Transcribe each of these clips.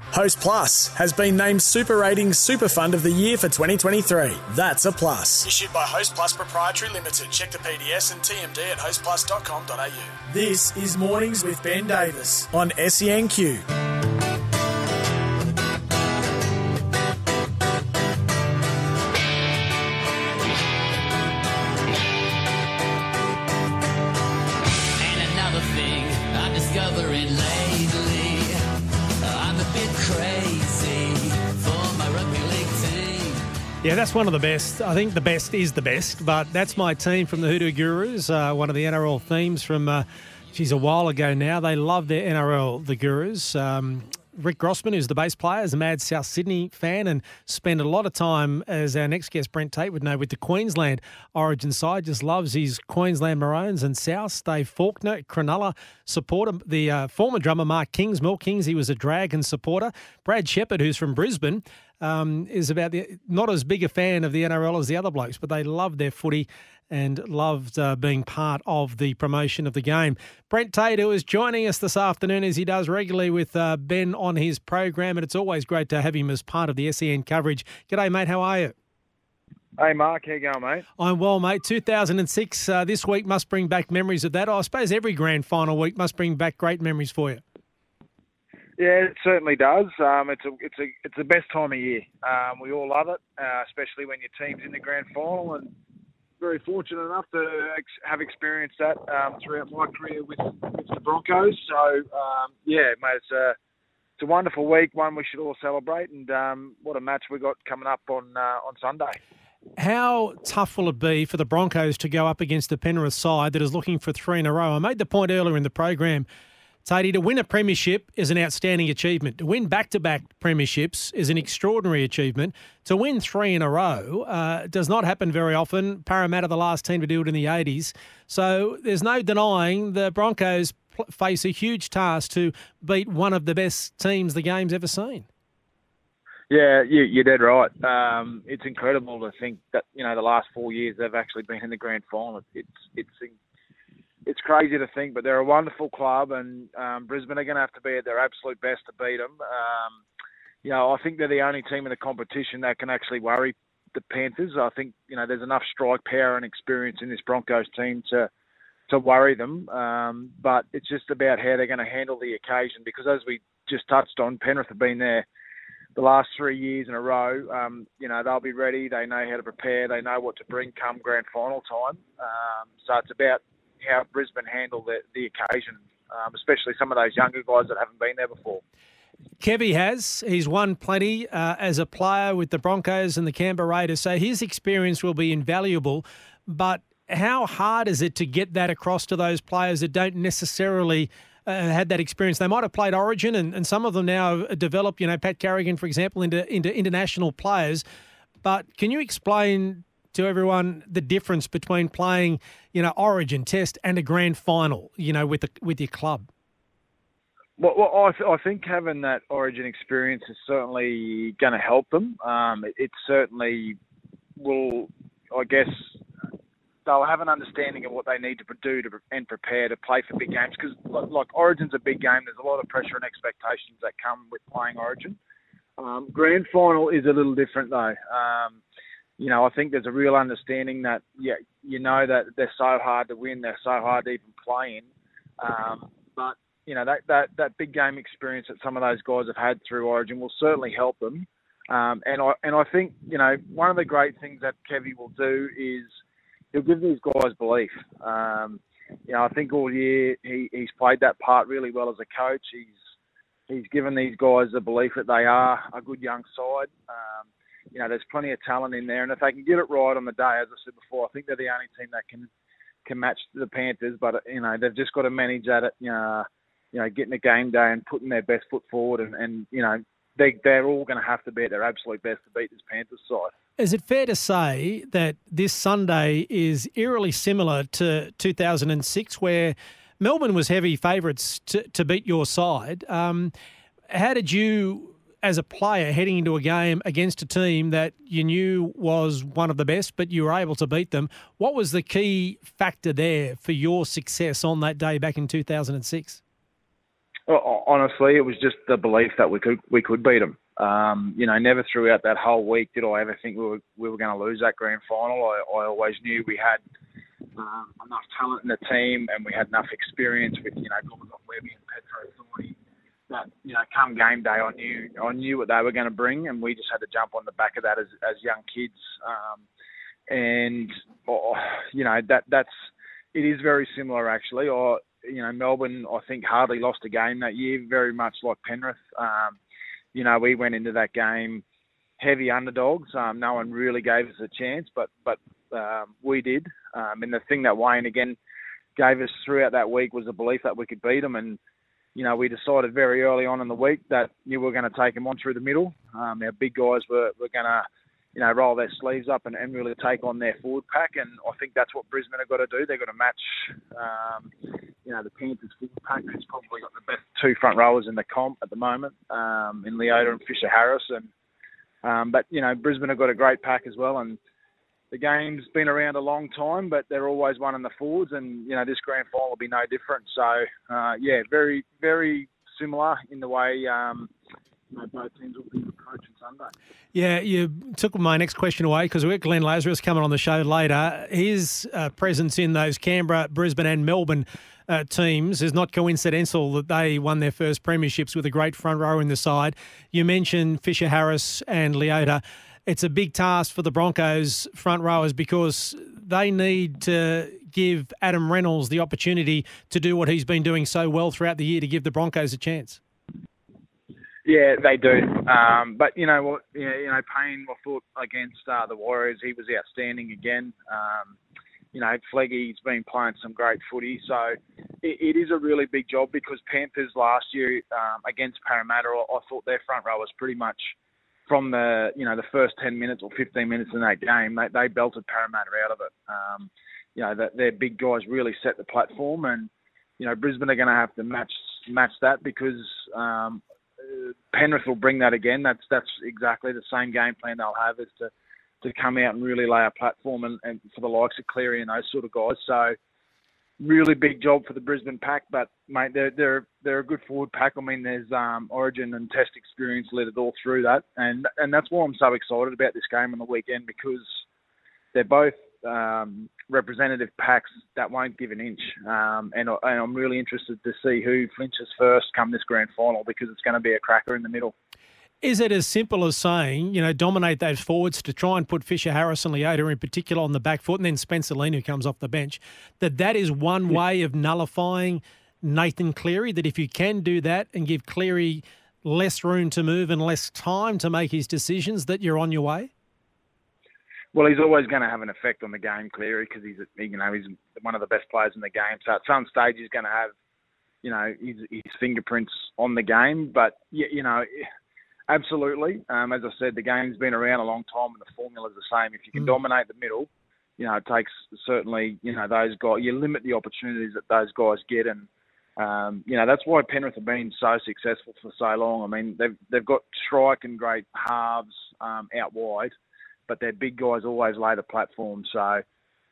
Host Plus has been named Super Ratings Super Fund of the Year for 2023. That's a plus. Issued by Host Plus Proprietary Limited. Check the PDS and TMD at hostplus.com.au. This is Mornings with Ben Davis on SENQ. Yeah, that's one of the best. I think the best is the best, but that's my team from the Hoodoo Gurus, uh, one of the NRL themes from, uh, geez, a while ago now. They love their NRL, the Gurus. Um, Rick Grossman, who's the bass player, is a mad South Sydney fan and spent a lot of time, as our next guest, Brent Tate, would know, with the Queensland origin side. Just loves his Queensland Maroons and South. Dave Faulkner, Cronulla supporter. The uh, former drummer, Mark Kingsmill. Kings, he was a Dragon supporter. Brad Shepherd, who's from Brisbane, um, is about the not as big a fan of the NRL as the other blokes, but they love their footy and loved uh, being part of the promotion of the game. Brent Tate, who is joining us this afternoon as he does regularly with uh, Ben on his program, and it's always great to have him as part of the SEN coverage. G'day, mate. How are you? Hey, Mark, how you going, mate? I'm well, mate. 2006 uh, this week must bring back memories of that. I suppose every grand final week must bring back great memories for you. Yeah, it certainly does. Um, it's a, it's a, it's the best time of year. Um, we all love it, uh, especially when your team's in the grand final. And very fortunate enough to ex- have experienced that um, throughout my career with, with the Broncos. So um, yeah, mate, it's a it's a wonderful week, one we should all celebrate. And um, what a match we got coming up on uh, on Sunday. How tough will it be for the Broncos to go up against the Penrith side that is looking for three in a row? I made the point earlier in the program, Tatey, to win a premiership is an outstanding achievement. To win back-to-back premierships is an extraordinary achievement. To win three in a row uh, does not happen very often. Parramatta, the last team to do it in the 80s. So there's no denying the Broncos face a huge task to beat one of the best teams the game's ever seen. Yeah, you, you're dead right. Um, it's incredible to think that you know the last four years they've actually been in the grand final. It's it's it's crazy to think, but they're a wonderful club, and um, Brisbane are going to have to be at their absolute best to beat them. Um, you know, I think they're the only team in the competition that can actually worry the Panthers. I think you know there's enough strike power and experience in this Broncos team to to worry them. Um, but it's just about how they're going to handle the occasion because, as we just touched on, Penrith have been there the last three years in a row. Um, you know, they'll be ready. They know how to prepare. They know what to bring come grand final time. Um, so it's about how Brisbane handle the, the occasion, um, especially some of those younger guys that haven't been there before. Kevy has. He's won plenty uh, as a player with the Broncos and the Canberra Raiders, so his experience will be invaluable. But how hard is it to get that across to those players that don't necessarily uh, had that experience? They might have played Origin, and, and some of them now have developed. You know, Pat Carrigan, for example, into into international players. But can you explain to everyone the difference between playing, you know, Origin Test and a grand final? You know, with the, with your club. Well, well I, th- I think having that Origin experience is certainly going to help them. Um, it, it certainly will, I guess, they'll have an understanding of what they need to do to and prepare to play for big games. Because like, Origin's a big game, there's a lot of pressure and expectations that come with playing Origin. Um, grand final is a little different though. Um, you know, I think there's a real understanding that yeah, you know that they're so hard to win, they're so hard to even play in. Um, but you know that that that big game experience that some of those guys have had through Origin will certainly help them. Um, and I and I think you know one of the great things that Kevy will do is he'll give these guys belief. Um, you know, I think all year he, he's played that part really well as a coach. He's he's given these guys the belief that they are a good young side. Um, you know, there's plenty of talent in there, and if they can get it right on the day, as I said before, I think they're the only team that can can match the Panthers. But you know, they've just got to manage that. You know, you know, getting a game day and putting their best foot forward, and, and you know, they they're all going to have to be at their absolute best to beat this Panthers side. Is it fair to say that this Sunday is eerily similar to 2006, where Melbourne was heavy favourites to, to beat your side? Um, how did you, as a player, heading into a game against a team that you knew was one of the best, but you were able to beat them? What was the key factor there for your success on that day back in 2006? Well, honestly, it was just the belief that we could we could beat them. Um, you know, never throughout that whole week did I ever think we were we were going to lose that grand final. I, I always knew we had um, enough talent in the team and we had enough experience with you know Gordon Webby and Petro Thorny that you know come game day I knew I knew what they were going to bring and we just had to jump on the back of that as as young kids. Um, and oh, you know that that's it is very similar actually. Or you know Melbourne I think hardly lost a game that year, very much like Penrith. Um, you know, we went into that game heavy underdogs. Um, no one really gave us a chance, but but um, we did. Um, and the thing that Wayne again gave us throughout that week was the belief that we could beat them. And you know, we decided very early on in the week that you were going to take them on through the middle. Um, our big guys were were going to you know, roll their sleeves up and, and really take on their forward pack. And I think that's what Brisbane have got to do. They've got to match, um, you know, the Panthers forward pack. Who's probably got the best two front rowers in the comp at the moment, um, in Leota and Fisher Harris. And um, but you know, Brisbane have got a great pack as well. And the game's been around a long time, but they're always one in the forwards. And you know, this grand final will be no different. So uh, yeah, very very similar in the way. Um, both teams will be approaching Sunday. Yeah, you took my next question away because we've got Glenn Lazarus coming on the show later. His uh, presence in those Canberra, Brisbane, and Melbourne uh, teams is not coincidental that they won their first premierships with a great front row in the side. You mentioned Fisher Harris and Leota. It's a big task for the Broncos front rowers because they need to give Adam Reynolds the opportunity to do what he's been doing so well throughout the year to give the Broncos a chance. Yeah, they do. Um, but you know what? You know, Payne. I thought against uh, the Warriors, he was outstanding again. Um, you know, Fleggy's been playing some great footy, so it, it is a really big job because Panthers last year um, against Parramatta, I, I thought their front row was pretty much from the you know the first ten minutes or fifteen minutes in that game, they, they belted Parramatta out of it. Um, you know, that their big guys really set the platform, and you know Brisbane are going to have to match match that because um, Penrith will bring that again. That's that's exactly the same game plan they'll have is to to come out and really lay a platform and, and for the likes of Cleary and those sort of guys. So really big job for the Brisbane pack, but mate, they're they're they're a good forward pack. I mean, there's um, Origin and Test experience led it all through that, and and that's why I'm so excited about this game on the weekend because they're both um, representative packs that won't give an inch. Um, and, and I'm really interested to see who flinches first come this grand final because it's going to be a cracker in the middle. Is it as simple as saying, you know, dominate those forwards to try and put Fisher Harris and Leota in particular on the back foot and then Spencer Leniu who comes off the bench, that that is one way of nullifying Nathan Cleary, that if you can do that and give Cleary less room to move and less time to make his decisions, that you're on your way? Well, he's always going to have an effect on the game, Cleary, because he's you know he's one of the best players in the game. So at some stage he's going to have you know his, his fingerprints on the game. But you know, absolutely. Um, as I said, the game's been around a long time, and the formula's the same. If you can mm. dominate the middle, you know it takes certainly you know those guys. You limit the opportunities that those guys get, and um, you know that's why Penrith have been so successful for so long. I mean, they've they've got strike and great halves um, out wide but their big guys always lay the platform. So,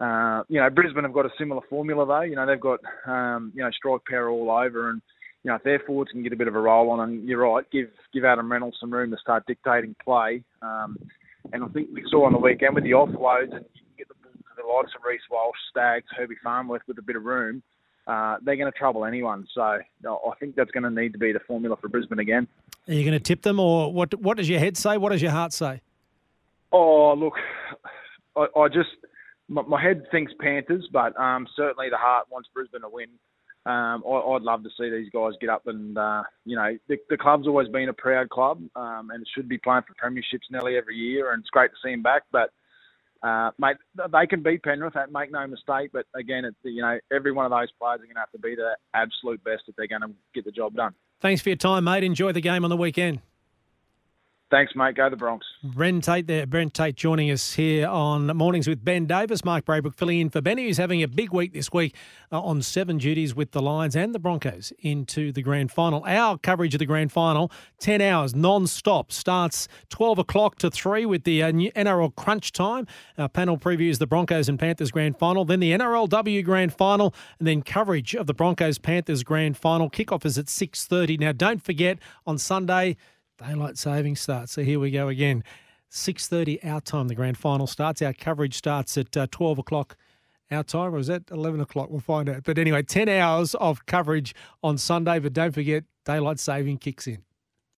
uh, you know, Brisbane have got a similar formula though. You know, they've got um, you know strike power all over, and you know if their forwards can get a bit of a roll on, and you're right, give give Adam Reynolds some room to start dictating play. Um, and I think we saw on the weekend with the offloads, and you can get the ball to the likes of Reece Walsh, Stags, Herbie Farnworth with a bit of room. Uh, they're going to trouble anyone. So I think that's going to need to be the formula for Brisbane again. Are you going to tip them, or what? What does your head say? What does your heart say? Oh, look, I, I just my, my head thinks Panthers, but um, certainly the heart wants Brisbane to win. Um, I, I'd love to see these guys get up and uh, you know the, the club's always been a proud club um, and it should be playing for premierships nearly every year, and it's great to see them back. But uh, mate, they can beat Penrith, make no mistake. But again, it, you know every one of those players are going to have to be the absolute best if they're going to get the job done. Thanks for your time, mate. Enjoy the game on the weekend. Thanks, mate. Go the Broncs. Brent Tate there. Brent Tate joining us here on Mornings with Ben Davis. Mark Braybrook filling in for Benny, who's having a big week this week uh, on seven duties with the Lions and the Broncos into the grand final. Our coverage of the grand final, 10 hours non-stop, starts 12 o'clock to 3 with the uh, NRL crunch time. Our panel previews the Broncos and Panthers grand final, then the NRLW grand final, and then coverage of the Broncos-Panthers grand final. Kickoff is at 6.30. Now, don't forget, on Sunday daylight saving starts. So here we go again. 6.30 our time, the grand final starts. Our coverage starts at uh, 12 o'clock our time, or is that 11 o'clock? We'll find out. But anyway, 10 hours of coverage on Sunday, but don't forget, daylight saving kicks in.